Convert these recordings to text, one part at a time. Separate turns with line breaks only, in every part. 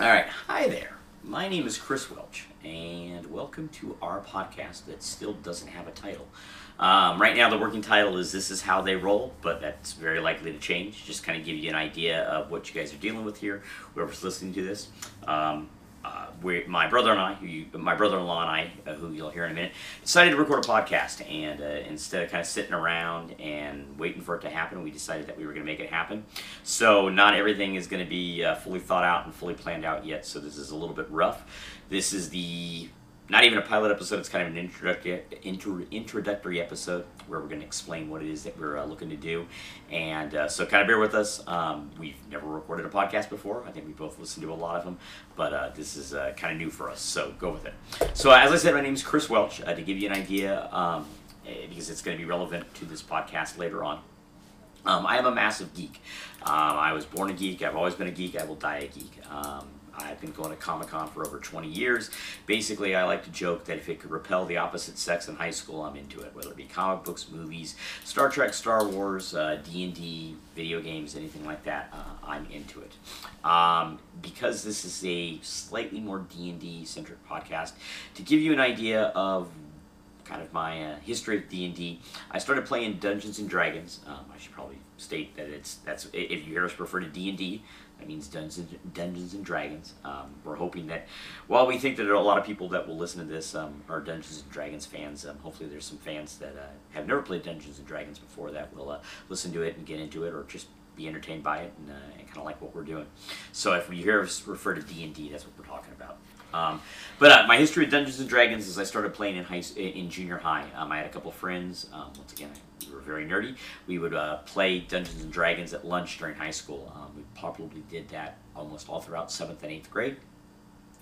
All right, hi there. My name is Chris Welch, and welcome to our podcast that still doesn't have a title. Um, right now, the working title is This Is How They Roll, but that's very likely to change. Just kind of give you an idea of what you guys are dealing with here, whoever's listening to this. Um, uh, we, my brother and I, you, my brother-in-law and I, uh, who you'll hear in a minute, decided to record a podcast. And uh, instead of kind of sitting around and waiting for it to happen, we decided that we were going to make it happen. So not everything is going to be uh, fully thought out and fully planned out yet. So this is a little bit rough. This is the not even a pilot episode. It's kind of an introductory, intro, introductory episode where we're going to explain what it is that we're uh, looking to do. And uh, so, kind of bear with us. Um, we've never recorded a podcast before. I think we both listened to a lot of them, but uh, this is uh, kind of new for us. So, go with it. So, as I said, my name is Chris Welch. Uh, to give you an idea, um, eh, because it's going to be relevant to this podcast later on. Um, I am a massive geek. Um, I was born a geek. I've always been a geek. I will die a geek. I've been going to Comic Con for over 20 years. Basically, I like to joke that if it could repel the opposite sex in high school, I'm into it. Whether it be comic books, movies, Star Trek, Star Wars, uh, D&D, video games, anything like that, uh, I'm into it. Um, because this is a slightly more D&D centric podcast, to give you an idea of kind of my uh, history of D&D, I started playing Dungeons and Dragons. Um, I should probably state that it's that's if you hear us refer to D&D, that means Dungeons, and Dragons. Um, we're hoping that while we think that there are a lot of people that will listen to this um, are Dungeons and Dragons fans, um, hopefully there's some fans that uh, have never played Dungeons and Dragons before that will uh, listen to it and get into it or just be entertained by it and, uh, and kind of like what we're doing. So if you hear us refer to D&D, that's what we're talking about. Um, but uh, my history of Dungeons and Dragons is I started playing in high in junior high. Um, I had a couple friends. Um, once again, we were very nerdy. We would uh, play Dungeons and Dragons at lunch during high school. Um, we probably did that almost all throughout seventh and eighth grade.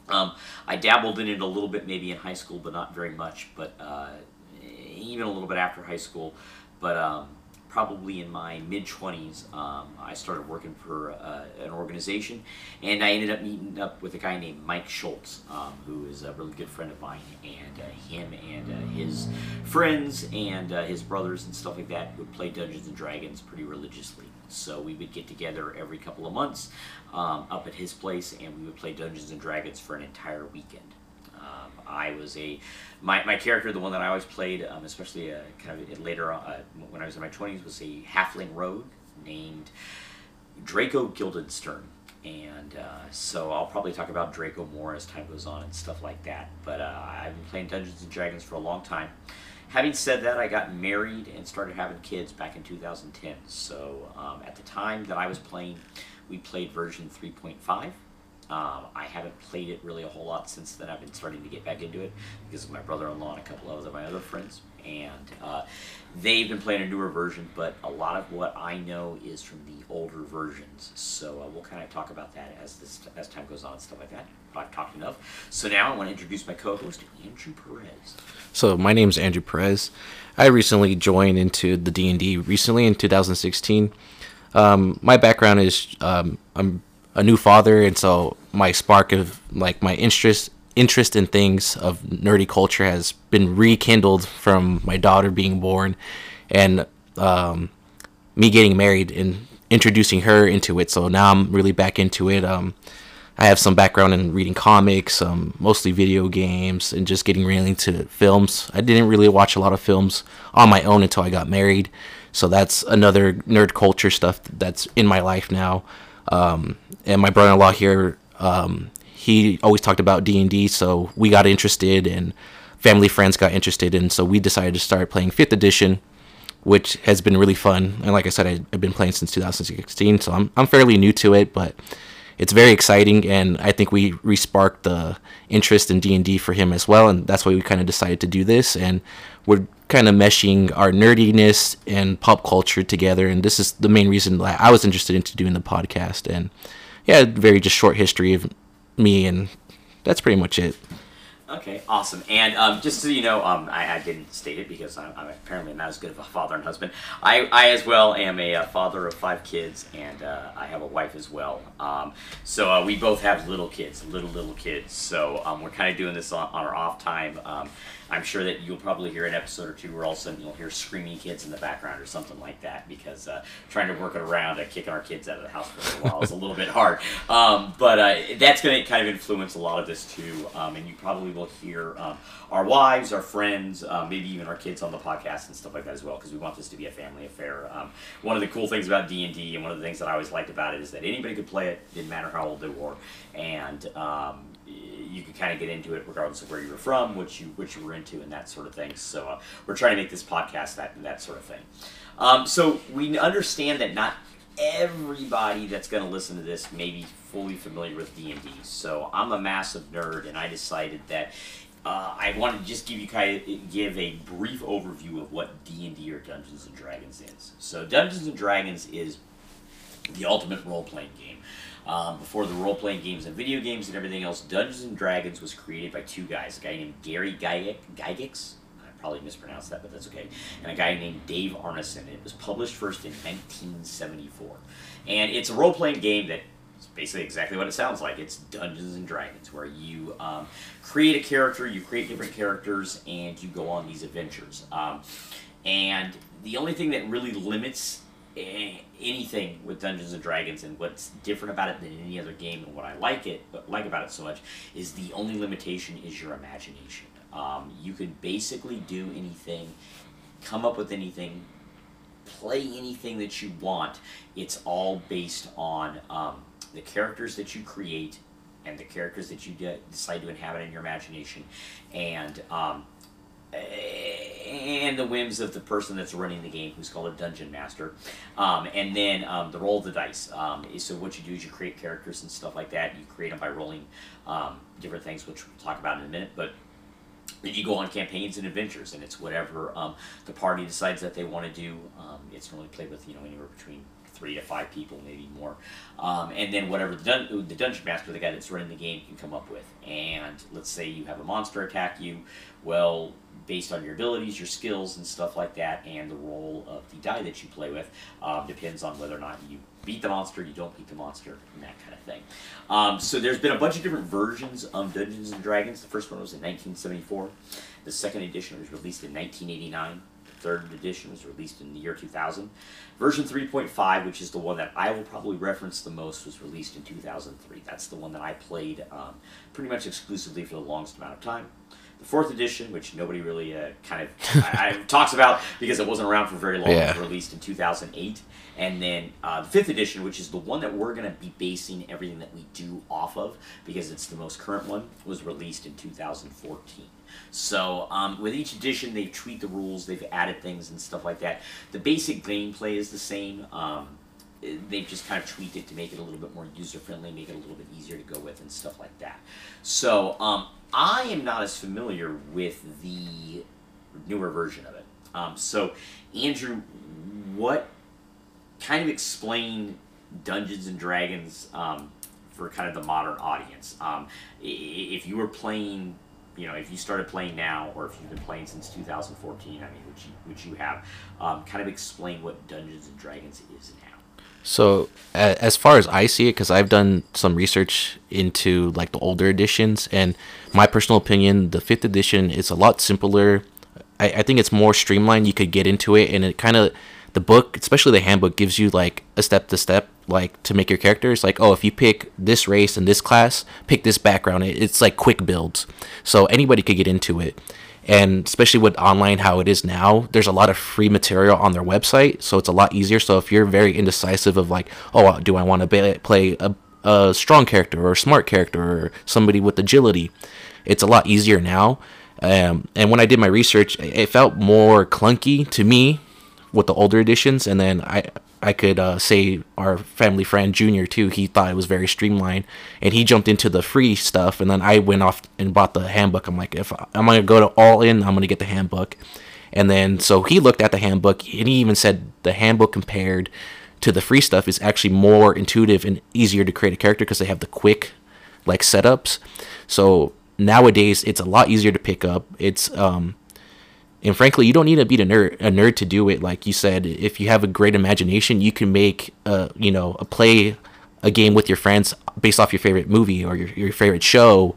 Um, I dabbled in it a little bit, maybe in high school, but not very much. But uh, even a little bit after high school. But um, probably in my mid 20s, um, I started working for uh, an organization, and I ended up meeting up with a guy named Mike Schultz, um, who is a really good friend of mine, and uh, him and uh, his friends and uh, his brothers and stuff like that would play Dungeons and Dragons pretty religiously. So we would get together every couple of months um, up at his place, and we would play Dungeons and Dragons for an entire weekend. Um, I was a my, my character, the one that I always played, um, especially uh, kind of later on, uh, when I was in my twenties, was a halfling rogue named Draco Guildenstern. And uh, so I'll probably talk about Draco more as time goes on and stuff like that. But uh, I've been playing Dungeons and Dragons for a long time. Having said that, I got married and started having kids back in 2010. So um, at the time that I was playing, we played version 3.5 um, I haven't played it really a whole lot since then. I've been starting to get back into it because of my brother-in-law and a couple of my other friends, and uh, they've been playing a newer version. But a lot of what I know is from the older versions. So uh, we'll kind of talk about that as this as time goes on and stuff like that. I've talked enough. So now I want to introduce my co-host Andrew Perez.
So my name is Andrew Perez. I recently joined into the D and D recently in 2016. Um, my background is um, I'm a new father, and so my spark of like my interest interest in things of nerdy culture has been rekindled from my daughter being born, and um, me getting married and introducing her into it. So now I'm really back into it. Um, I have some background in reading comics, um, mostly video games, and just getting really into films. I didn't really watch a lot of films on my own until I got married. So that's another nerd culture stuff that's in my life now. Um, and my brother-in-law here, um, he always talked about D and D, so we got interested, and family friends got interested, and so we decided to start playing Fifth Edition, which has been really fun. And like I said, I, have been playing since 2016, so I'm I'm fairly new to it, but it's very exciting, and I think we resparked the interest in D and D for him as well, and that's why we kind of decided to do this, and we're kind of meshing our nerdiness and pop culture together, and this is the main reason that I was interested into doing the podcast, and yeah, very just short history of me, and that's pretty much it.
Okay, awesome. And um, just so you know, um, I, I, didn't state it because I'm, I'm, apparently not as good of a father and husband. I, I as well am a, a father of five kids, and uh, I have a wife as well. Um, so uh, we both have little kids, little little kids. So um, we're kind of doing this on, on, our off time. I'm sure that you'll probably hear an episode or two where all of a sudden you'll hear screaming kids in the background or something like that because uh, trying to work it around uh, kicking our kids out of the house for a while is a little bit hard. Um, but uh, that's going to kind of influence a lot of this too. Um, and you probably will hear um, our wives, our friends, uh, maybe even our kids on the podcast and stuff like that as well because we want this to be a family affair. Um, one of the cool things about D&D and one of the things that I always liked about it is that anybody could play it, didn't matter how old they were. And um, you could kind of get into it regardless of where you were from, what you what you were into, and that sort of thing. So uh, we're trying to make this podcast that that sort of thing. Um, so we understand that not everybody that's going to listen to this may be fully familiar with D and D. So I'm a massive nerd, and I decided that. Uh, I wanted to just give you kind of give a brief overview of what D and D or Dungeons and Dragons is. So Dungeons and Dragons is the ultimate role playing game. Um, before the role playing games and video games and everything else, Dungeons and Dragons was created by two guys a guy named Gary Gygax. I probably mispronounced that, but that's okay. And a guy named Dave Arneson. It was published first in 1974. And it's a role playing game that is basically exactly what it sounds like. It's Dungeons and Dragons, where you um, create a character, you create different characters, and you go on these adventures. Um, and the only thing that really limits anything with Dungeons and Dragons and what's different about it than any other game and what I like it like about it so much is the only limitation is your imagination. Um, you can basically do anything, come up with anything, play anything that you want. It's all based on um, the characters that you create and the characters that you de- decide to inhabit in your imagination, and um, and the whims of the person that's running the game, who's called a dungeon master, um, and then um, the roll of the dice. Um, so what you do is you create characters and stuff like that. You create them by rolling um, different things, which we'll talk about in a minute. But then you go on campaigns and adventures, and it's whatever um, the party decides that they want to do. Um, it's normally played with you know anywhere between three to five people, maybe more. Um, and then whatever the, dun- the dungeon master, the guy that's running the game, can come up with. And let's say you have a monster attack you. Well, based on your abilities, your skills, and stuff like that, and the roll of the die that you play with, um, depends on whether or not you beat the monster, you don't beat the monster, and that kind of thing. Um, so there's been a bunch of different versions of Dungeons and Dragons. The first one was in 1974. The second edition was released in 1989. The third edition was released in the year 2000. Version 3.5, which is the one that I will probably reference the most, was released in 2003. That's the one that I played um, pretty much exclusively for the longest amount of time. The fourth edition, which nobody really uh, kind of I, I, talks about because it wasn't around for very long, yeah. was released in 2008. And then uh, the fifth edition, which is the one that we're going to be basing everything that we do off of because it's the most current one, was released in 2014. So um, with each edition, they've tweaked the rules, they've added things and stuff like that. The basic gameplay is the same. Um, they've just kind of tweaked it to make it a little bit more user friendly, make it a little bit easier to go with, and stuff like that. So um, I am not as familiar with the newer version of it. Um, so, Andrew, what kind of explain Dungeons and Dragons um, for kind of the modern audience? Um, if you were playing, you know, if you started playing now, or if you've been playing since 2014, I mean, which you, which you have, um, kind of explain what Dungeons and Dragons is now.
So as far as I see it, because I've done some research into like the older editions, and my personal opinion, the fifth edition is a lot simpler. I, I think it's more streamlined. You could get into it, and it kind of the book, especially the handbook, gives you like a step to step, like to make your characters. Like, oh, if you pick this race and this class, pick this background. It, it's like quick builds, so anybody could get into it and especially with online how it is now there's a lot of free material on their website so it's a lot easier. So if you're very indecisive of like oh do i want to play a, a strong character or a smart character or somebody with agility it's a lot easier now. Um, and when i did my research it felt more clunky to me with the older editions and then i I could uh, say our family friend Junior too. He thought it was very streamlined, and he jumped into the free stuff. And then I went off and bought the handbook. I'm like, if I'm gonna go to all in, I'm gonna get the handbook. And then so he looked at the handbook, and he even said the handbook compared to the free stuff is actually more intuitive and easier to create a character because they have the quick like setups. So nowadays it's a lot easier to pick up. It's um and frankly, you don't need to be a nerd, a nerd to do it. Like you said, if you have a great imagination, you can make a you know a play a game with your friends based off your favorite movie or your, your favorite show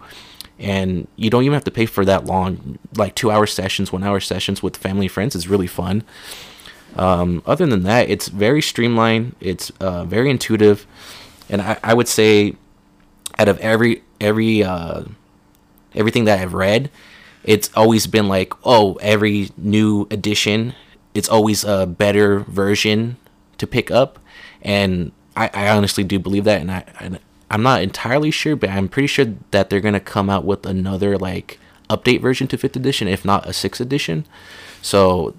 and you don't even have to pay for that long, like two hour sessions, one hour sessions with family and friends. is really fun. Um, other than that, it's very streamlined. It's uh, very intuitive, and I, I would say, out of every every uh, everything that I've read, it's always been like, oh, every new edition, it's always a better version to pick up, and I, I honestly do believe that, and I and I'm not entirely sure, but I'm pretty sure that they're gonna come out with another like update version to fifth edition, if not a sixth edition. So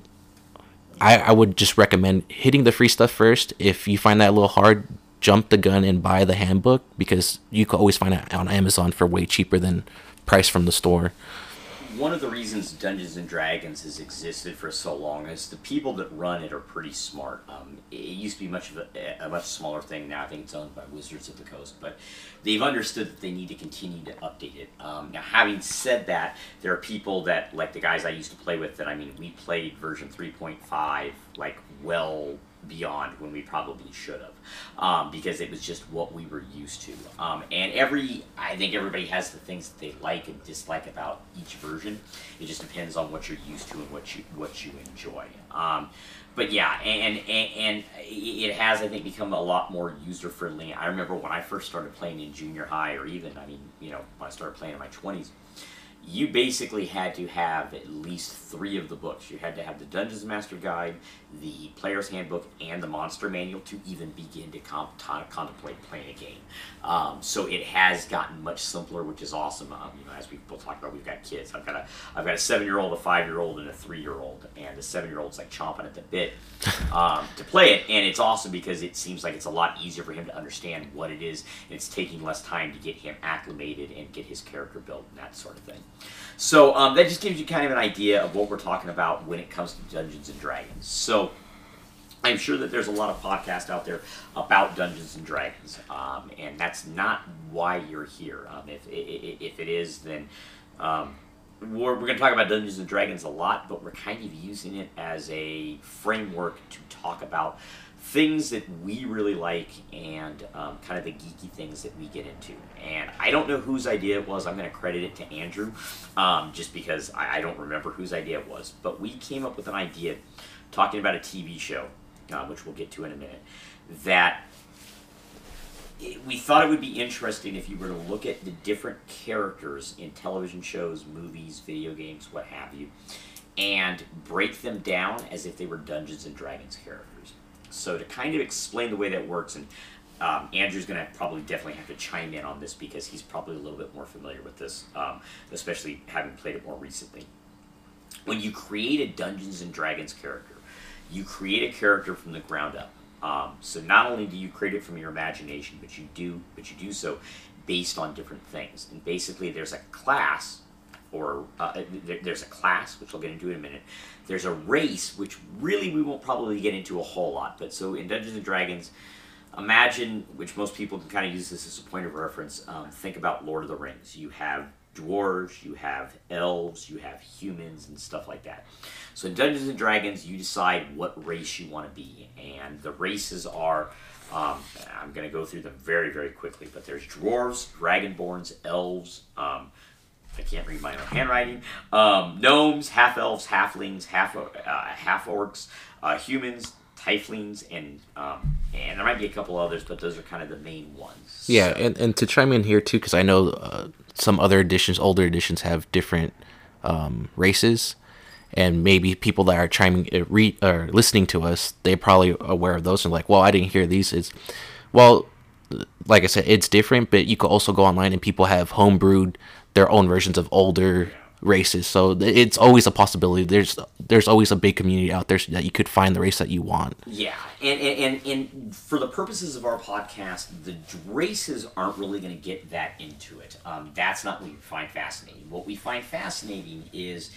I, I would just recommend hitting the free stuff first. If you find that a little hard, jump the gun and buy the handbook because you can always find it on Amazon for way cheaper than price from the store
one of the reasons Dungeons and Dragons has existed for so long is the people that run it are pretty smart. Um, it used to be much of a, a, much smaller thing. Now I think it's owned by Wizards of the Coast, but they've understood that they need to continue to update it. Um, now, having said that, there are people that like the guys I used to play with. That I mean, we played version three point five like well beyond when we probably should have um, because it was just what we were used to. Um, and every i think everybody has the things that they like and dislike about each version. It just depends on what you're used to and what you what you enjoy. Um, but yeah and, and and it has i think become a lot more user friendly i remember when i first started playing in junior high or even i mean you know when i started playing in my 20s you basically had to have at least three of the books. You had to have the Dungeons Master Guide, the Player's Handbook, and the Monster Manual to even begin to comp- contemplate playing a game. Um, so it has gotten much simpler, which is awesome. Um, you know, as we will talk about, we've got kids. I've got a I've got a seven year old, a five year old, and a three year old, and the seven year old's like chomping at the bit um, to play it, and it's awesome because it seems like it's a lot easier for him to understand what it is. And it's taking less time to get him acclimated and get his character built and that sort of thing. So um, that just gives you kind of an idea of what we're talking about when it comes to Dungeons and Dragons. So I'm sure that there's a lot of podcasts out there about Dungeons and Dragons, um, and that's not why you're here. Um, if, if it is, then um, we're, we're going to talk about Dungeons and Dragons a lot, but we're kind of using it as a framework to talk about things that we really like and um, kind of the geeky things that we get into. And I don't know whose idea it was. I'm going to credit it to Andrew, um, just because I, I, don't remember whose idea it was. But we came up with an idea talking about a TV show, uh, which we'll get to in a minute, that we thought it would be interesting if you were to look at the different characters in television shows, movies, video games, what have you, and break them down as if they were Dungeons and Dragons characters. So to kind of explain the way that works, and um, Andrew's going to probably definitely have to chime in on this because he's probably a little bit more familiar with this, um, especially having played it more recently. When you create a Dungeons and Dragons character, you create a character from the ground up. Um, so not only do you create it from your imagination, but you do, but you do so based on different things. And basically, there's a class, or uh, there's a class, which I'll get into in a minute, there's a race, which really we won't probably get into a whole lot. But so in Dungeons and Dragons, imagine, which most people can kind of use this as a point of reference, um, think about Lord of the Rings. You have dwarves, you have elves, you have humans, and stuff like that. So in Dungeons and Dragons, you decide what race you want to be, and the races are. Um, I'm going to go through them very, very quickly, but there's dwarves, dragonborns, elves, um, I can't read my own handwriting. Um, gnomes, half elves, halflings, half uh, half orcs, uh, humans, tieflings, and um, and there might be a couple others, but those are kind of the main ones.
Yeah, so. and, and to chime in here too, because I know uh, some other editions, older editions, have different um, races, and maybe people that are chiming, uh, re, or listening to us, they're probably aware of those and like, well, I didn't hear these. Is well, like I said, it's different, but you could also go online and people have homebrewed their own versions of older races. So it's always a possibility. There's there's always a big community out there that you could find the race that you want.
Yeah, and and, and, and for the purposes of our podcast, the races aren't really going to get that into it. Um, that's not what we find fascinating. What we find fascinating is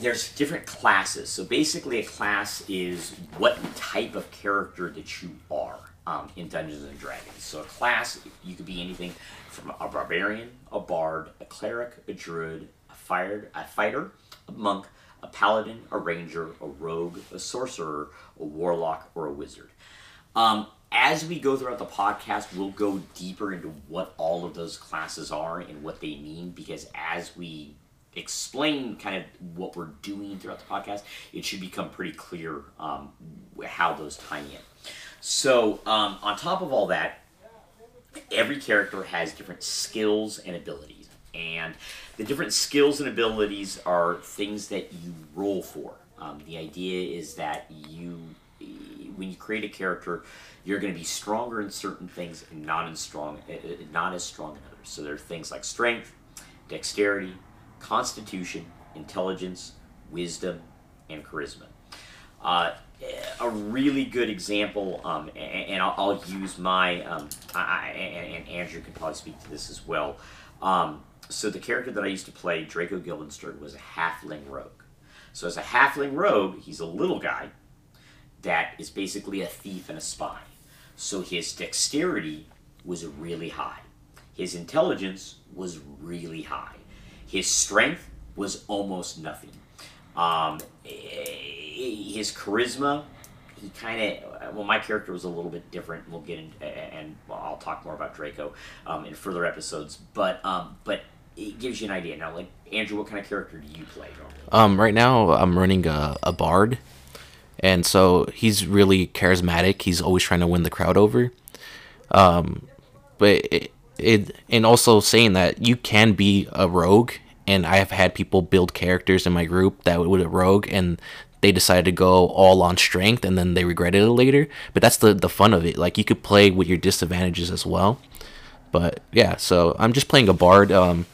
there's different classes. So basically, a class is what type of character that you are um, in Dungeons and Dragons. So a class, you could be anything from a barbarian, a bard, a cleric, a druid, fired, a fighter, a monk, a paladin, a ranger, a rogue, a sorcerer, a warlock, or a wizard. Um, as we go throughout the podcast, we'll go deeper into what all of those classes are and what they mean because as we explain kind of what we're doing throughout the podcast, it should become pretty clear um, how those tie in. So, um, on top of all that, every character has different skills and abilities. And the different skills and abilities are things that you roll for. Um, the idea is that you, when you create a character, you're going to be stronger in certain things and not as strong, eh, eh, not as strong in others. So there are things like strength, dexterity, constitution, intelligence, wisdom, and charisma. Uh, a really good example, um, and, and I'll, I'll, use my, um, I, and, and, Andrew can probably speak to this as well. Um, so the character that I used to play, Draco Guildenstern, was a halfling rogue. So as a halfling rogue, he's a little guy that is basically a thief and a spy. So his dexterity was really high. His intelligence was really high. His strength was almost nothing. Um, his charisma, he kind of well, my character was a little bit different. We'll get and I'll talk more about Draco um, in further episodes. But um, but it gives you an idea. Now, like Andrew, what kind of character do you play?
Um, right now I'm running a, a bard, and so he's really charismatic. He's always trying to win the crowd over. Um, but it, it and also saying that you can be a rogue and I have had people build characters in my group that would a rogue and they decided to go all on strength and then they regretted it later. But that's the the fun of it. Like you could play with your disadvantages as well. But yeah, so I'm just playing a bard. Um,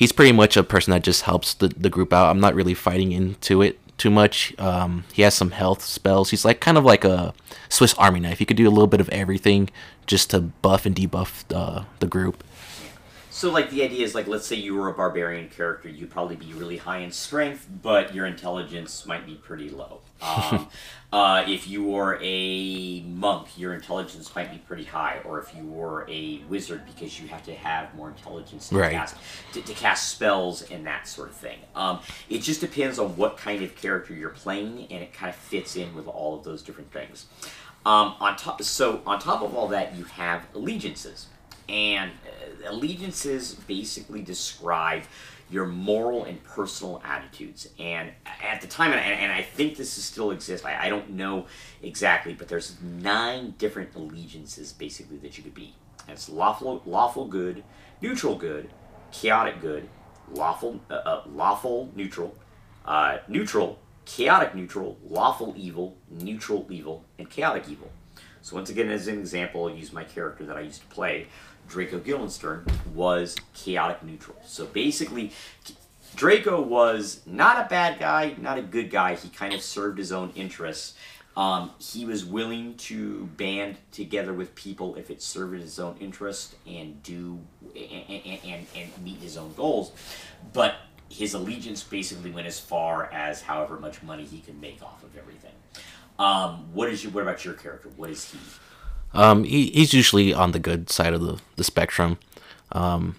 he's pretty much a person that just helps the, the group out. I'm not really fighting into it too much. Um, he has some health spells. He's like kind of like a Swiss Army knife. He could do a little bit of everything just to buff and debuff uh, the group.
So, like, the idea is, like, let's say you were a barbarian character, you'd probably be really high in strength, but your intelligence might be pretty low. Um, uh, if you were a monk, your intelligence might be pretty high, or if you were a wizard, because you have to have more intelligence to, right. cast, to, to, cast spells and that sort of thing. Um, it just depends on what kind of character you're playing, and it kind of fits in with all of those different things. Um, on top, so on top of all that, you have allegiances, and uh, allegiances basically describe your moral and personal attitudes. And at the time, and, and I think this is still exists, I, I, don't know exactly, but there's nine different allegiances basically that you could be. And it's lawful, lawful good, neutral good, chaotic good, lawful, uh, uh, lawful neutral, uh, neutral, chaotic neutral, lawful evil, neutral evil, and chaotic evil. So once again, as an example, I'll use my character that I used to play. Draco Guildenstern was chaotic neutral. So basically, Draco was not a bad guy, not a good guy. He kind of served his own interests. Um, he was willing to band together with people if it served his own interest and do and, and, and meet his own goals. But his allegiance basically went as far as however much money he could make off of everything. Um, what is your, what about your character? What is he?
Um, he, he's usually on the good side of the, the spectrum. Um,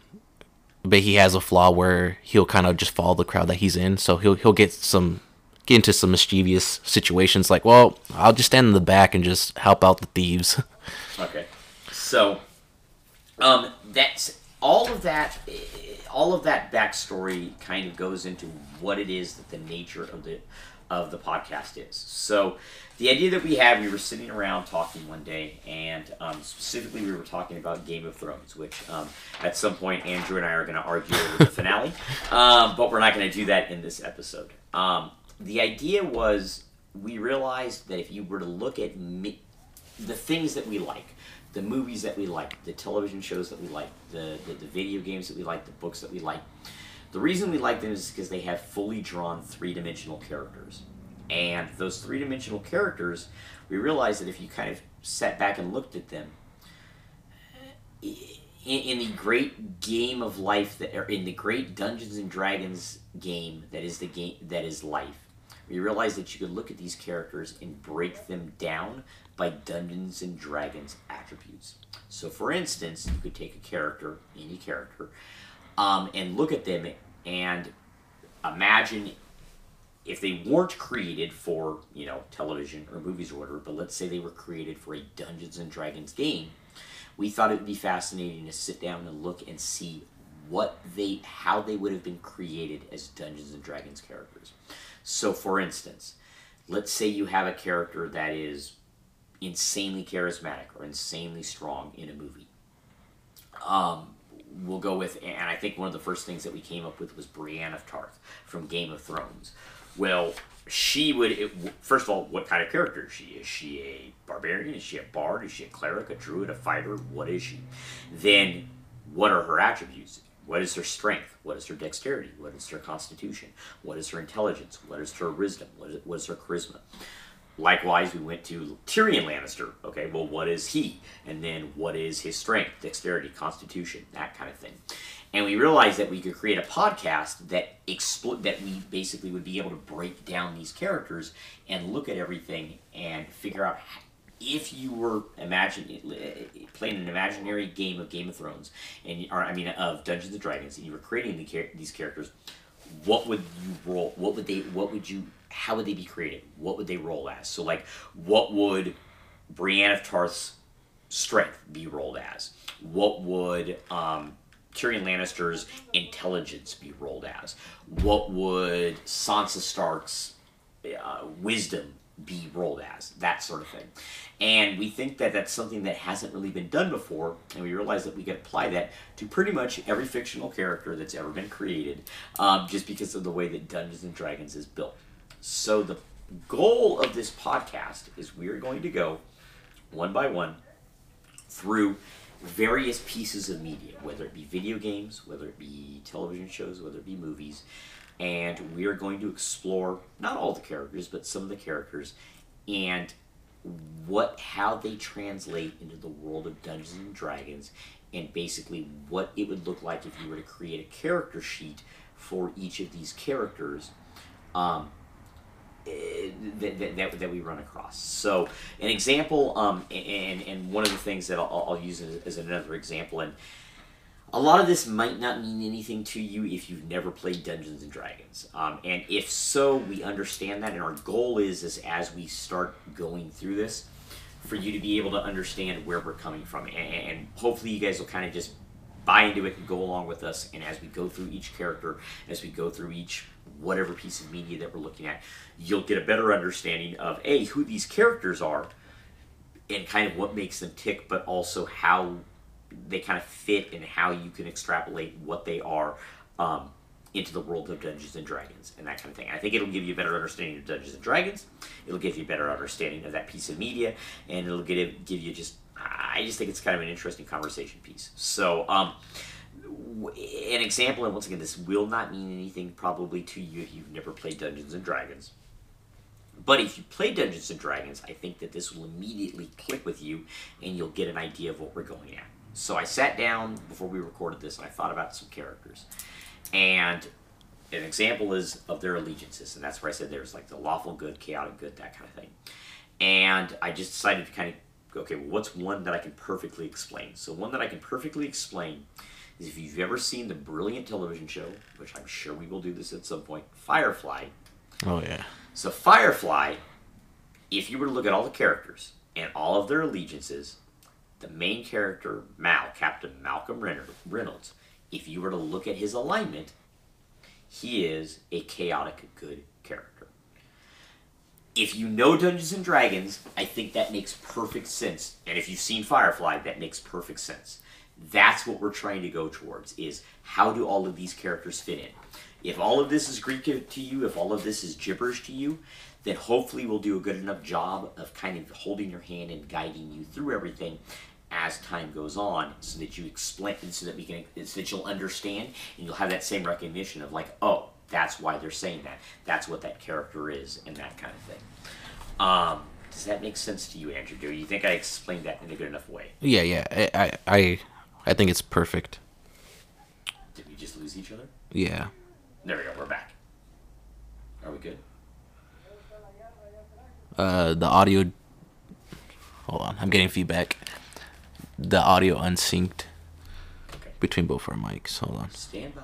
but he has a flaw where he'll kind of just follow the crowd that he's in. So he'll he'll get some get into some mischievous situations like, well, I'll just stand in the back and just help out the thieves.
okay. So um that's all of that all of that backstory kind of goes into what it is that the nature of the of the podcast is. So, the idea that we had, we were sitting around talking one day, and um, specifically we were talking about Game of Thrones, which um, at some point Andrew and I are going to argue over the finale, um, but we're not going to do that in this episode. Um, the idea was we realized that if you were to look at me, the things that we like, the movies that we like, the television shows that we like, the, the, the video games that we like, the books that we like, the reason we like them is because they have fully drawn three dimensional characters. And those three dimensional characters, we realize that if you kind of sat back and looked at them, in, the great game of life that in the great Dungeons and Dragons game that is the game that is life, we realize that you could look at these characters and break them down by Dungeons and Dragons attributes. So, for instance, you could take a character, any character, um, and look at them and imagine if they weren't created for you know television or movies or whatever, but let's say they were created for a Dungeons and Dragons game, we thought it would be fascinating to sit down and look and see what they how they would have been created as Dungeons and Dragons characters. So, for instance, let's say you have a character that is insanely charismatic or insanely strong in a movie. Um, we'll go with, and I think one of the first things that we came up with was Brienne of Tarth from Game of Thrones. Well, she would, it, first of all, what kind of character is she? Is she a barbarian? Is she a bard? Is she a cleric, a druid, a fighter? What is she? Then, what are her attributes? What is her strength? What is her dexterity? What is her constitution? What is her intelligence? What is her wisdom? What is, what is her charisma? Likewise, we went to Tyrion Lannister. Okay, well, what is he? And then what is his strength, dexterity, constitution, that kind of thing. And we realized that we could create a podcast that expl- that we basically would be able to break down these characters and look at everything and figure out if you were imagine eh, eh, playing an imaginary game of Game of Thrones and or I mean of Dungeons and Dragons and you were creating the, these characters, what would you roll? What would they? What would you? How would they be created? What would they roll as? So like, what would Brienne of Tarth's strength be rolled as? What would um, Tyrion Lannister's intelligence be rolled as? What would Sansa Stark's uh, wisdom be rolled as? That sort of thing. And we think that that's something that hasn't really been done before, and we realize that we can apply that to pretty much every fictional character that's ever been created, um, just because of the way that Dungeons and Dragons is built. So the goal of this podcast is we are going to go one by one through various pieces of media, whether it be video games, whether it be television shows, whether it be movies, and we are going to explore not all the characters, but some of the characters, and what how they translate into the world of Dungeons and Dragons, and basically what it would look like if you were to create a character sheet for each of these characters. Um, eh, that, that, that, we run across. So, an example, um, and, and one of the things that I'll, I'll use as, as another example, and a lot of this might not mean anything to you if you've never played Dungeons and Dragons. Um, and if so, we understand that. And our goal is, is as we start going through this, for you to be able to understand where we're coming from. And, and hopefully, you guys will kind of just buy into it and go along with us. And as we go through each character, as we go through each whatever piece of media that we're looking at, you'll get a better understanding of A, who these characters are and kind of what makes them tick, but also how they kind of fit and how you can extrapolate what they are um, into the world of Dungeons and Dragons and that kind of thing. I think it'll give you a better understanding of Dungeons and Dragons. It'll give you a better understanding of that piece of media, and it'll get give you just. I just think it's kind of an interesting conversation piece. So, um, an example, and once again, this will not mean anything probably to you if you've never played Dungeons and Dragons. But if you play Dungeons and Dragons, I think that this will immediately click with you, and you'll get an idea of what we're going at. So I sat down before we recorded this and I thought about some characters. And an example is of their allegiances, and that's where I said there's like the lawful good, chaotic good, that kind of thing. And I just decided to kind of, okay, well, what's one that I can perfectly explain? So, one that I can perfectly explain is if you've ever seen the brilliant television show, which I'm sure we will do this at some point, Firefly.
Oh, yeah.
So, Firefly, if you were to look at all the characters and all of their allegiances, the main character, Mal, Captain Malcolm Reynolds, if you were to look at his alignment, he is a chaotic good character. If you know Dungeons and Dragons, I think that makes perfect sense. And if you've seen Firefly, that makes perfect sense. That's what we're trying to go towards is how do all of these characters fit in? If all of this is Greek to you, if all of this is gibberish to you, then hopefully we'll do a good enough job of kind of holding your hand and guiding you through everything as time goes on so that you explain so that we can so that you'll understand and you'll have that same recognition of like oh that's why they're saying that. That's what that character is and that kind of thing. Um, does that make sense to you andrew? Do you think i explained that in a good enough way?
Yeah yeah. I i i think it's perfect.
Did we just lose each other?
Yeah.
There we go. We're back. Are we good?
Uh the audio. Hold on. I'm getting feedback the audio unsynced okay. between both our mics. Hold on.
Stand by.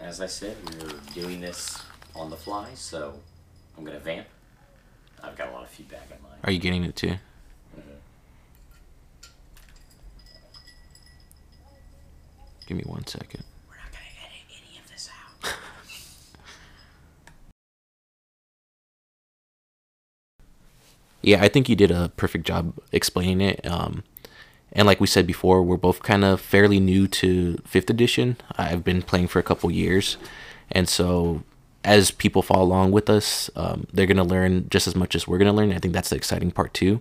As I said, we are doing this on the fly, so I'm gonna vamp. I've got a lot of feedback on mine.
Are you getting it too? Mm-hmm. Give me one second.
We're not gonna edit any of this out.
Yeah, I think you did a perfect job explaining it. Um, and like we said before, we're both kind of fairly new to fifth edition. I've been playing for a couple years, and so as people follow along with us, um, they're gonna learn just as much as we're gonna learn. I think that's the exciting part too,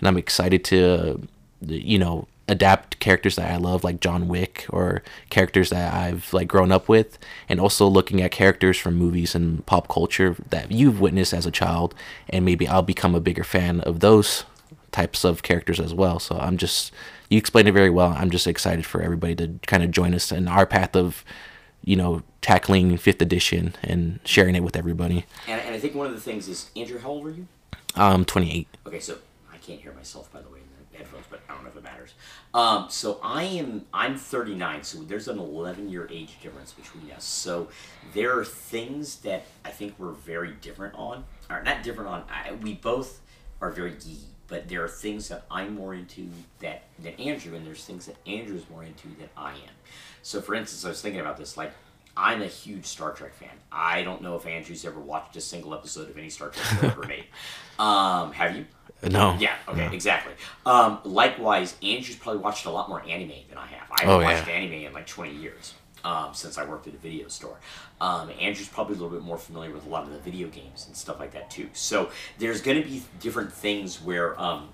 and I'm excited to, you know, adapt characters that I love, like John Wick, or characters that I've like grown up with, and also looking at characters from movies and pop culture that you've witnessed as a child, and maybe I'll become a bigger fan of those types of characters as well. So I'm just you explained it very well. I'm just excited for everybody to kind of join us in our path of, you know, tackling fifth edition and sharing it with everybody.
And, and I think one of the things is Andrew, how old are you?
Um, 28.
Okay, so I can't hear myself by the way headphones, but I don't know if it matters. Um, so I am I'm 39, so there's an 11 year age difference between us. So there are things that I think we're very different on, or not different on. I, we both are very geeky, but there are things that I'm more into that than Andrew, and there's things that Andrew's more into than I am. So for instance, I was thinking about this, like. I'm a huge Star Trek fan. I don't know if Andrew's ever watched a single episode of any Star Trek ever made. Um, have you?
No.
Yeah, okay, exactly. Um, likewise, Andrew's probably watched a lot more anime than I have. I haven't
Oh, yeah.
watched anime in like 20 years um, since I worked at a video store. Um, Andrew's probably a little bit more familiar with a lot of the video games and stuff like that too. So there's going to be different things where um,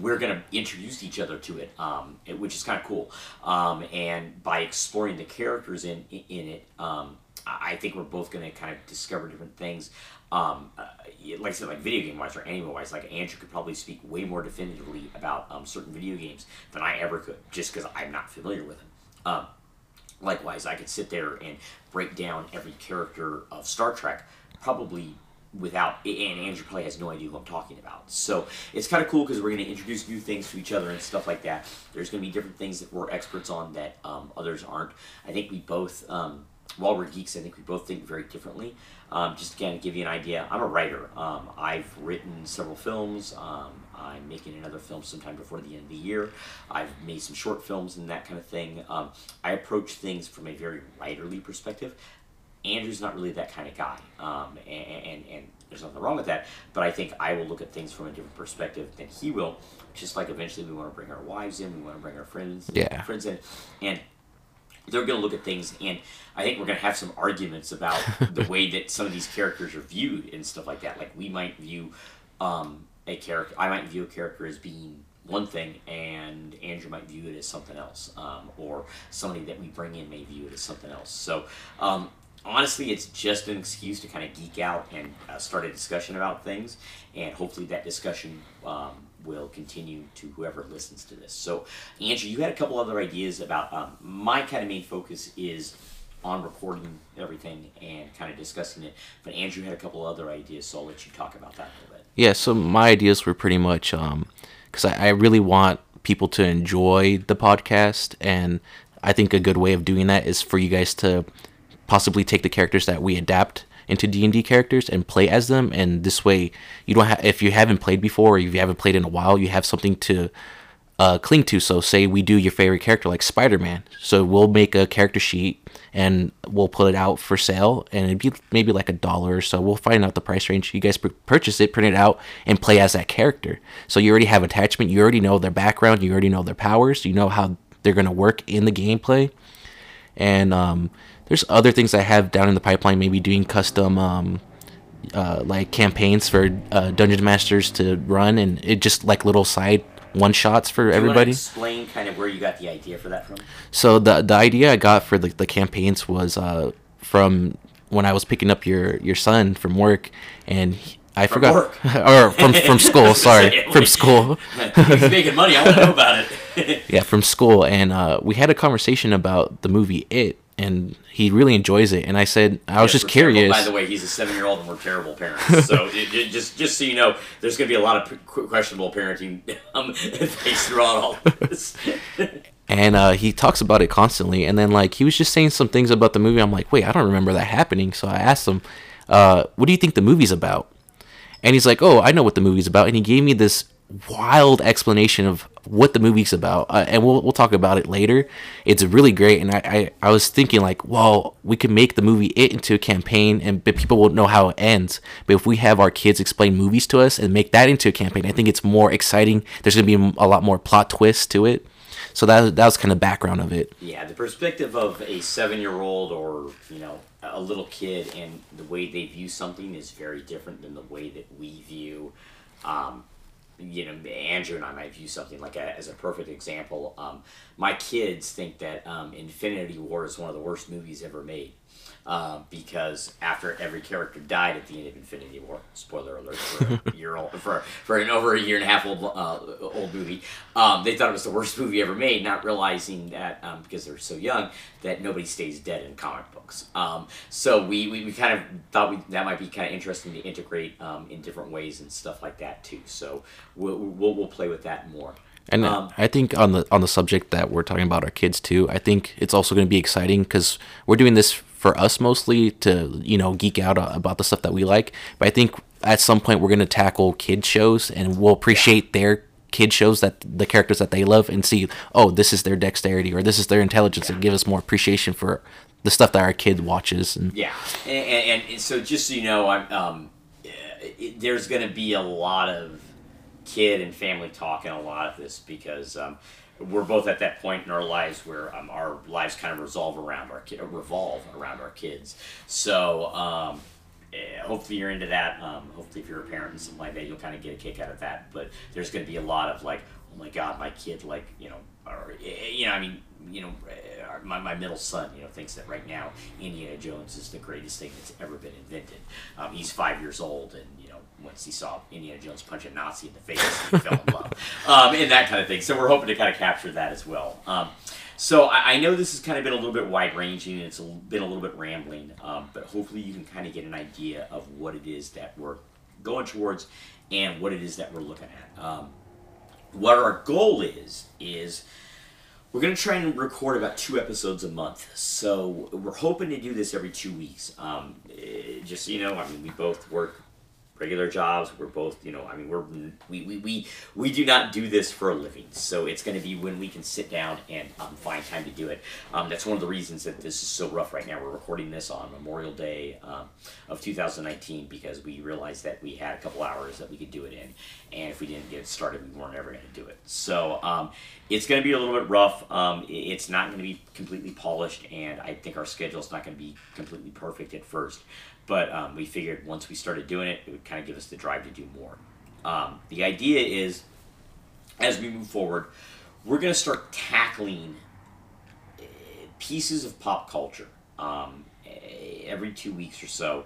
we're going to introduce each other to it, um, which is kind of cool. Um, and by exploring the characters in in it, um, I think we're both going to kind of discover different things. Um, uh, like I said, like video game wise or anime wise, like Andrew could probably speak way more definitively about um, certain video games than I ever could, just because I'm not familiar with them. Um, likewise, I could sit there and break down every character of Star Trek, probably without, and Andrew probably has no idea who I'm talking about. So it's kind of cool because we're going to introduce new things to each other and stuff like that. There's going to be different things that we're experts on that um, others aren't. I think we both, um, while we're geeks, I think we both think very differently. Um, just again, to give you an idea, I'm a writer. Um, I've written several films. Um, I'm making another film sometime before the end of the year. I've made some short films and that kind of thing. Um, I approach things from a very writerly perspective. Andrew's not really that kind of guy, um, and, and and there's nothing wrong with that. But I think I will look at things from a different perspective than he will. Just like eventually we want to bring our wives in, we want to bring our friends,
Yeah.
friends in, and they're going to look at things and i think we're going to have some arguments about the way that some of these characters are viewed and stuff like that. Like we might view um, a character i might view a character as being one thing and andrew might view it as something else um, or somebody that we bring in may view it as something else. So um, honestly it's just an excuse to kind of geek out and uh, start a discussion about things and hopefully that discussion um, will continue to whoever listens to this. So, Andrew, you had a couple other ideas about um, my kind of main focus is on recording everything and kind of discussing it. But Andrew had a couple other ideas, so I'll let you talk about that a little bit.
Yeah, so my ideas were pretty much because I, I really want people to enjoy the podcast, and I think a good way of doing that is for you guys to possibly take the characters that we adapt into D&D characters and play as them. And this way you don't have if you haven't played before or if you haven't played in a while you have something to uh, cling to. So say we do your favorite character like Spider-Man. So we'll make a character sheet and we'll put it out for sale and it'd be maybe like a dollar or so. We'll find out the price range. You guys purchase it print it out and play as that character. So you already have attachment. You already know their background. You already know their powers. You know how they're going to work in the gameplay. And um, there's other things I have down in the pipeline. Maybe doing custom um, uh, like campaigns for uh, dungeon masters to run, and it just like little side one shots for
Do you
everybody.
explain kind of where you got the idea for that from?
So the the idea I got for the, the campaigns was uh, from when I was picking up your your son from work, and he- I
From
forgot
work?
or from from school. Sorry, from school.
He's making money. I want to know about it.
yeah, from school, and uh, we had a conversation about the movie It, and he really enjoys it. And I said I was just
we're terrible-
curious.
By the way, he's a seven-year-old, and we're terrible parents. So it, it- just just so you know, there's going to be a lot of p- questionable parenting um, advice throughout all this.
and uh, he talks about it constantly. And then like he was just saying some things about the movie. I'm like, wait, I don't remember that happening. So I asked him, uh, what do you think the movie's about? And he's like, oh, I know what the movie's about. And he gave me this wild explanation of what the movie's about. Uh, and we'll, we'll talk about it later. It's really great. And I, I, I was thinking, like, well, we could make the movie it into a campaign and but people won't know how it ends. But if we have our kids explain movies to us and make that into a campaign, I think it's more exciting. There's to be a lot more plot twists to it. So that, that was kind of background of it.
Yeah, the perspective of a seven year old or, you know, a little kid and the way they view something is very different than the way that we view um, you know, Andrew and I might view something like a, as a perfect example. Um, my kids think that um, Infinity War is one of the worst movies ever made. Uh, because after every character died at the end of Infinity War, spoiler alert for a year old, for, for an over a year and a half old uh, old movie, um, they thought it was the worst movie ever made, not realizing that um, because they're so young that nobody stays dead in comic books. Um, so we, we, we, kind of thought we, that might be kind of interesting to integrate um, in different ways and stuff like that too. So we'll, we'll, we'll play with that more.
And um, I think on the on the subject that we're talking about our kids too, I think it's also going to be exciting because we're doing this for us mostly to you know geek out about the stuff that we like. But I think at some point we're going to tackle kid shows and we'll appreciate their kid shows that the characters that they love and see oh this is their dexterity or this is their intelligence yeah. and give us more appreciation for the stuff that our kid watches and
yeah and, and, and so just so you know i'm um, it, there's going to be a lot of kid and family talk in a lot of this because um, we're both at that point in our lives where um, our lives kind of revolve around our ki- revolve around our kids. So um, eh, hopefully you're into that. Um, hopefully if you're a parent and something like that, you'll kind of get a kick out of that. But there's going to be a lot of like, oh my god, my kid like you know, or eh, you know, I mean, you know, eh, my, my middle son, you know, thinks that right now Indiana Jones is the greatest thing that's ever been invented. Um, he's five years old, and once he saw Indiana Jones punch a Nazi in the face, he fell in love, um, and that kind of thing. So we're hoping to kind of capture that as well. Um, so I, I, know this has kind of been a little bit wide ranging and it's a, been a little bit rambling, um, but hopefully you can kind of get an idea of what it is that we're going towards and what it is that we're looking at. Um, what our goal is is we're going to try and record about two episodes a month. So we're hoping to do this every two weeks. Um, just, you know, I mean, we both work regular jobs. We're both, you know, I mean, we're we we we, we do not do this for a living. So it's going to be when we can sit down and um, find time to do it. Um, that's one of the reasons that this is so rough right now. We're recording this on Memorial Day um, of 2019 because we realized that we had a couple hours that we could do it in, and if we didn't get started, we weren't ever going to do it. So um, it's going to be a little bit rough. Um, it's not going to be completely polished, and I think our schedule is not going to be completely perfect at first. But um, we figured once we started doing it, it would kind of give us the drive to do more. Um, the idea is, as we move forward, we're going to start tackling uh, pieces of pop culture. Um, every two weeks or so,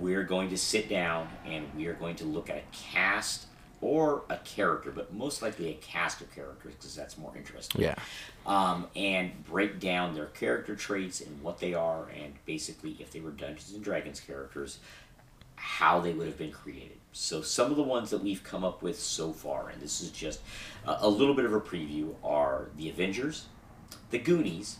we're going to sit down and we are going to look at a cast or a character, but most likely a cast of characters because that's more interesting.
Yeah.
Um, and break down their character traits and what they are, and basically, if they were Dungeons and Dragons characters, how they would have been created. So, some of the ones that we've come up with so far, and this is just a, a little bit of a preview, are the Avengers, the Goonies,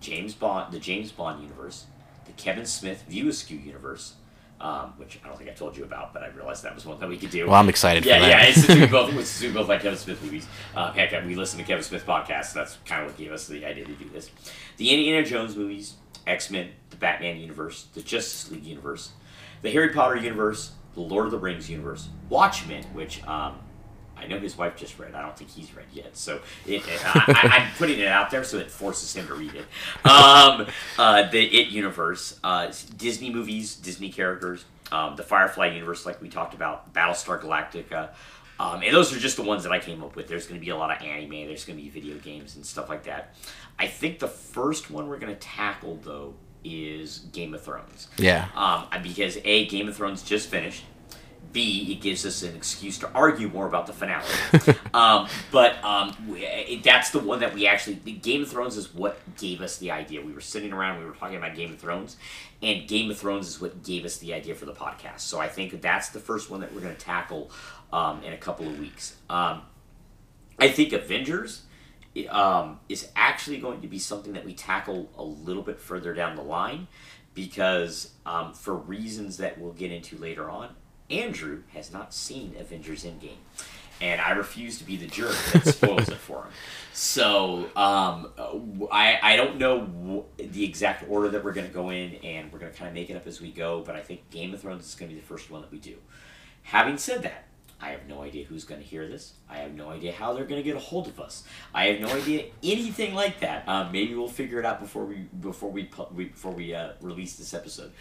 James Bond, the James Bond universe, the Kevin Smith View Askew universe, um, which I don't think I told you about, but I realized that was one thing we could do.
Well, I'm excited.
Yeah,
for that.
yeah. It's we both it's we both like Kevin Smith movies. Uh, heck, we listen to Kevin Smith podcasts. So that's kind of what gave us the idea to do this. The Indiana Jones movies, X Men, the Batman universe, the Justice League universe, the Harry Potter universe, the Lord of the Rings universe, Watchmen, which um, I know his wife just read. I don't think he's read yet. So it, it, I, am putting it out there so it forces him to read it. Um, uh, the It universe, uh, Disney movies, Disney characters, um, the Firefly universe, like we talked about, Battlestar Galactica. Um, and those are just the ones that I came up with. There's going to be a lot of anime, there's going to be video games and stuff like that. I think the first one we're going to tackle, though, is Game of Thrones.
Yeah.
Um, because, A, Game of Thrones just finished. B, it gives us an excuse to argue more about the finale. um, but um, it, that's the one that we actually. Game of Thrones is what gave us the idea. We were sitting around, we were talking about Game of Thrones, and Game of Thrones is what gave us the idea for the podcast. So I think that's the first one that we're going to tackle um, in a couple of weeks. Um, I think Avengers um, is actually going to be something that we tackle a little bit further down the line because um, for reasons that we'll get into later on, Andrew has not seen Avengers Endgame. And I refuse to be the jerk that spoils it for him. So um, I, I don't know the exact order that we're going to go in, and we're going to kind of make it up as we go. But I think Game of Thrones is going to be the first one that we do. Having said that, I have no idea who's going to hear this. I have no idea how they're going to get a hold of us. I have no idea anything like that. Um, maybe we'll figure it out before we before we, we before we uh, release this episode.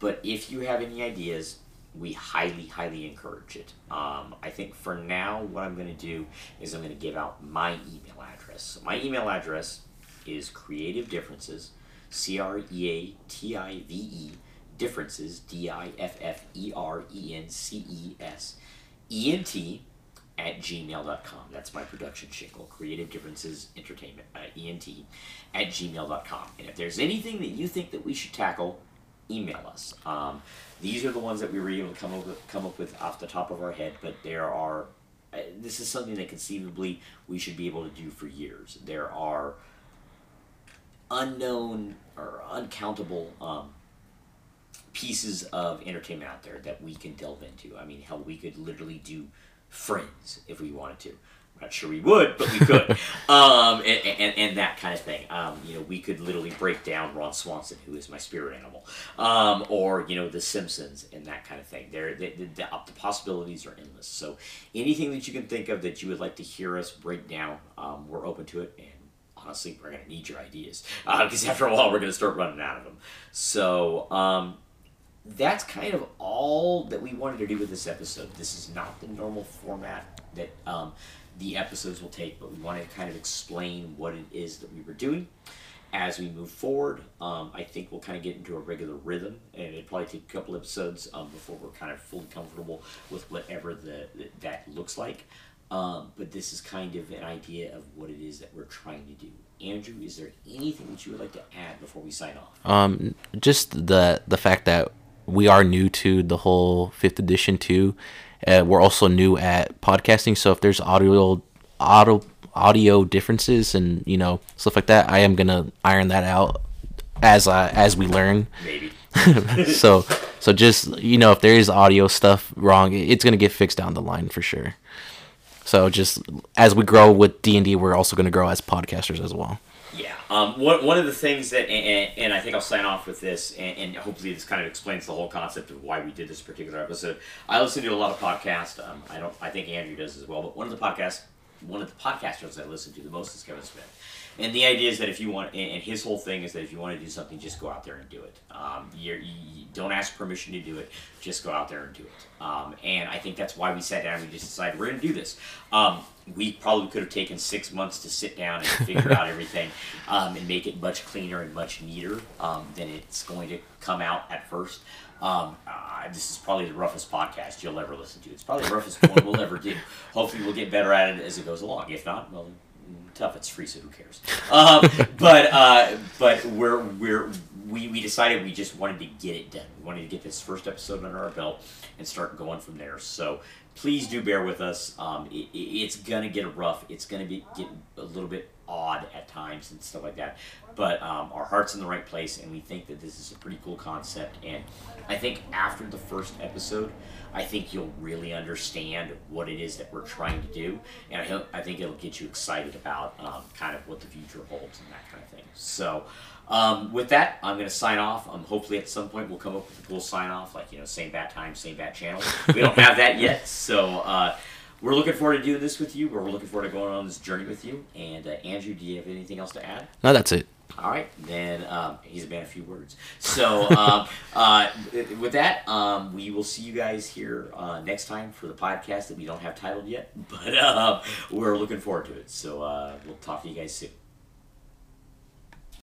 But if you have any ideas, we highly highly encourage it. Um, I think for now, what I'm going to do is I'm going to give out my email address. So my email address is creative differences, C R E A T I V E differences D I F F E R E N C E S ent at gmail.com. That's my production shingle, Creative Differences Entertainment, uh, ent at gmail.com. And if there's anything that you think that we should tackle, email us. Um, these are the ones that we were able to come up with, come up with off the top of our head, but there are. Uh, this is something that conceivably we should be able to do for years. There are unknown or uncountable um, pieces of entertainment out there that we can delve into. I mean, hell, we could literally do Friends if we wanted to. Not sure we would, but we could. um, and, and, and, that kind of thing. Um, you know, we could literally break down Ron Swanson, who is my spirit animal, um, or you know, The Simpsons and that kind of thing. There, the, the, the, the, possibilities are endless. So anything that you can think of that you would like to hear us break down, um, we're open to it. And honestly, we're going to need your ideas because uh, after a while, we're going to start running out of them. So um, that's kind of all that we wanted to do with this episode. This is not the normal format that um, the episodes will take, but we wanted to kind of explain what it is that we were doing. As we move forward, um, I think we'll kind of get into a regular rhythm, and it'd probably take a couple episodes um, before we're kind of fully comfortable with whatever the, the that looks like. Um, but this is kind of an idea of what it is that we're trying to do. Andrew, is there anything that you would like to add before we sign off?
Um, just the the fact that we are new to the whole fifth edition too. Uh, we're also new at podcasting, so if there's audio audio audio differences and you know stuff like that, I am gonna iron that out as uh, as we learn.
Maybe.
so so just you know if there is audio stuff wrong, it's gonna get fixed down the line for sure. So just as we grow with D and D, we're also gonna grow as podcasters as well.
Yeah. Um, one, one of the things that, and, and I think I'll sign off with this, and, and, hopefully this kind of explains the whole concept of why we did this particular episode. I listen to a lot of podcasts. Um, I don't. I think Andrew does as well. But one of the podcasts, one of the podcasters I listen to the most is Kevin Smith. And the idea is that if you want, and his whole thing is that if you want to do something, just go out there and do it. Um, you don't ask permission to do it, just go out there and do it. Um, and I think that's why we sat down and we just decided we're going to do this. Um, we probably could have taken six months to sit down and figure out everything um, and make it much cleaner and much neater um, than it's going to come out at first. Um, uh, this is probably the roughest podcast you'll ever listen to. It's probably the roughest one we'll ever do. Hopefully, we'll get better at it as it goes along. If not, well, tough. It's free, so who cares? Um, but uh, but we're we're we, we decided we just wanted to get it done. We wanted to get this first episode under our belt and start going from there. So please do bear with us. Um, it, it's gonna get rough. It's gonna be get a little bit odd at times and stuff like that. But um, our heart's in the right place, and we think that this is a pretty cool concept. And I think after the first episode, I think you'll really understand what it is that we're trying to do, and I, hope, I think it'll get you excited about um, kind of what the future holds and that kind of thing. So. Um, with that, I'm going to sign off. Um, hopefully, at some point, we'll come up with a cool sign off, like you know, same bat time, same bat channel. We don't have that yet, so uh, we're looking forward to doing this with you. We're looking forward to going on this journey with you. And uh, Andrew, do you have anything else to add?
No, that's it.
All right, then um, he's a man of few words. So um, uh, with that, um, we will see you guys here uh, next time for the podcast that we don't have titled yet, but uh, we're looking forward to it. So uh, we'll talk to you guys soon.